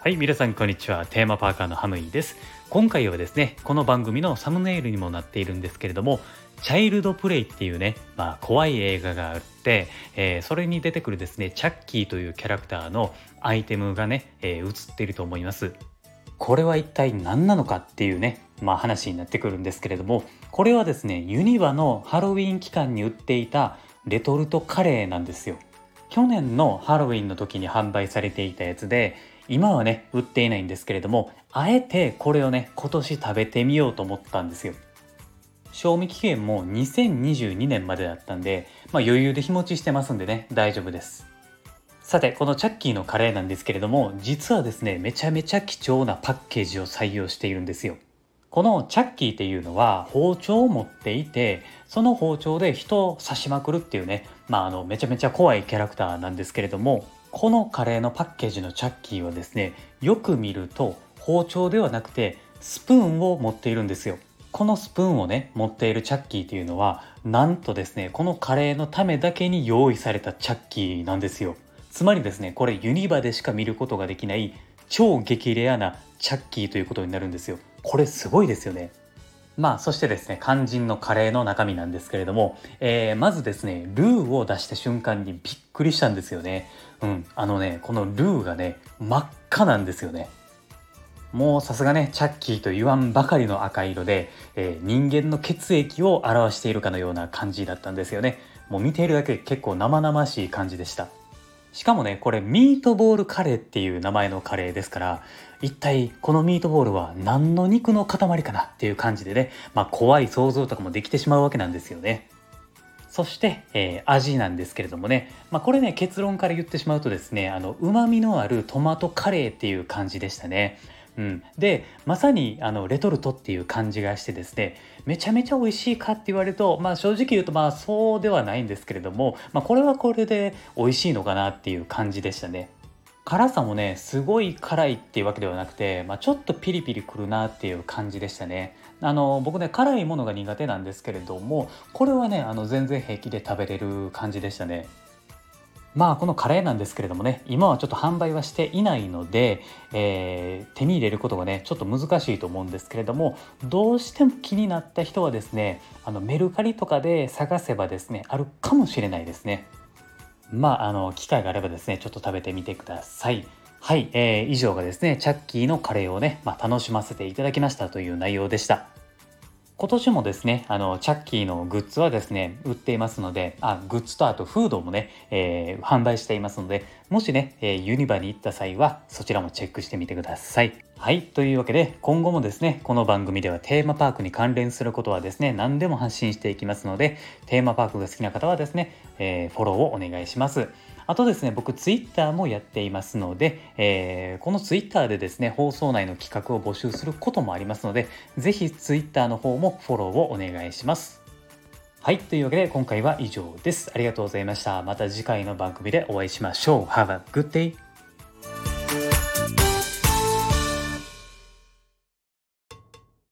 はい皆さんこんにちは。テーマパーカーのハムイです。今回はですねこの番組のサムネイルにもなっているんですけれどもチャイルドプレイっていうね、まあ、怖い映画があって、えー、それに出てくるですねチャッキーというキャラクターのアイテムがね、えー、映っていると思います。これは一体何なのかっていうね、まあ、話になってくるんですけれどもこれはですねユニバのハロウィン期間に売っていたレトルトカレーなんですよ。去年のハロウィンの時に販売されていたやつで今はね売っていないんですけれどもあえてこれをね今年食べてみようと思ったんですよ。賞味期限も2022年までだったんで、まあ、余裕で日持ちしてますんでね大丈夫です。さてこのチャッキーのカレーなんですけれども実はですねめちゃめちゃ貴重なパッケージを採用しているんですよ。このチャッキーっていうのは包丁を持っていてその包丁で人を刺しまくるっていうねまああのめちゃめちゃ怖いキャラクターなんですけれどもこのカレーのパッケージのチャッキーはですねよく見ると包丁ではなくてスプーンを持っているんですよ。このスプーンをね持っているチャッキーというのはなんとですねこのカレーのためだけに用意されたチャッキーなんですよ。つまりですねこれユニバでしか見ることができない超激レアなチャッキーということになるんですよ。これすごいですよね。まあそしてですね肝心のカレーの中身なんですけれども、えー、まずですねルーを出した瞬間にびっくりしたんですよね。うんあのねこのルーがね真っ赤なんですよね。もうさすがねチャッキーと言わんばかりの赤色で、えー、人間の血液を表しているかのような感じだったんですよね。もう見ているだけ結構生々しい感じでした。しかもねこれミートボールカレーっていう名前のカレーですから一体このミートボールは何の肉の塊かなっていう感じでね、まあ、怖い想像とかもできてしまうわけなんですよね。そして、えー、味なんですけれどもね、まあ、これね結論から言ってしまうとですねあの旨味のあるトマトカレーっていう感じでしたね。うん、でまさにあのレトルトっていう感じがしてですねめちゃめちゃ美味しいかって言われると、まあ、正直言うとまあそうではないんですけれども、まあ、これはこれで美味しいのかなっていう感じでしたね。辛さもねすごい辛いっていうわけではなくて、まあ、ちょっとピリピリくるなっていう感じでしたね。あの僕ね辛いものが苦手なんですけれどもこれはねあの全然平気で食べれる感じでしたね。まあこのカレーなんですけれどもね今はちょっと販売はしていないので、えー、手に入れることがねちょっと難しいと思うんですけれどもどうしても気になった人はですねあのメルカリとかで探せばですねあるかもしれないですね。まああの機会があればですねちょっと食べてみてください。はい、えー、以上がですねチャッキーのカレーをね、まあ、楽しませていただきましたという内容でした。今年もですね、あの、チャッキーのグッズはですね、売っていますので、あ、グッズとあとフードもね、えー、販売していますので、もしね、えー、ユニバに行った際は、そちらもチェックしてみてください。はい、というわけで、今後もですね、この番組ではテーマパークに関連することはですね、何でも発信していきますので、テーマパークが好きな方はですね、えー、フォローをお願いします。あとですね、僕、ツイッターもやっていますので、えー、このツイッターでですね、放送内の企画を募集することもありますので、ぜひツイッターの方もフォローをお願いします。はい。というわけで、今回は以上です。ありがとうございました。また次回の番組でお会いしましょう。Have a good day!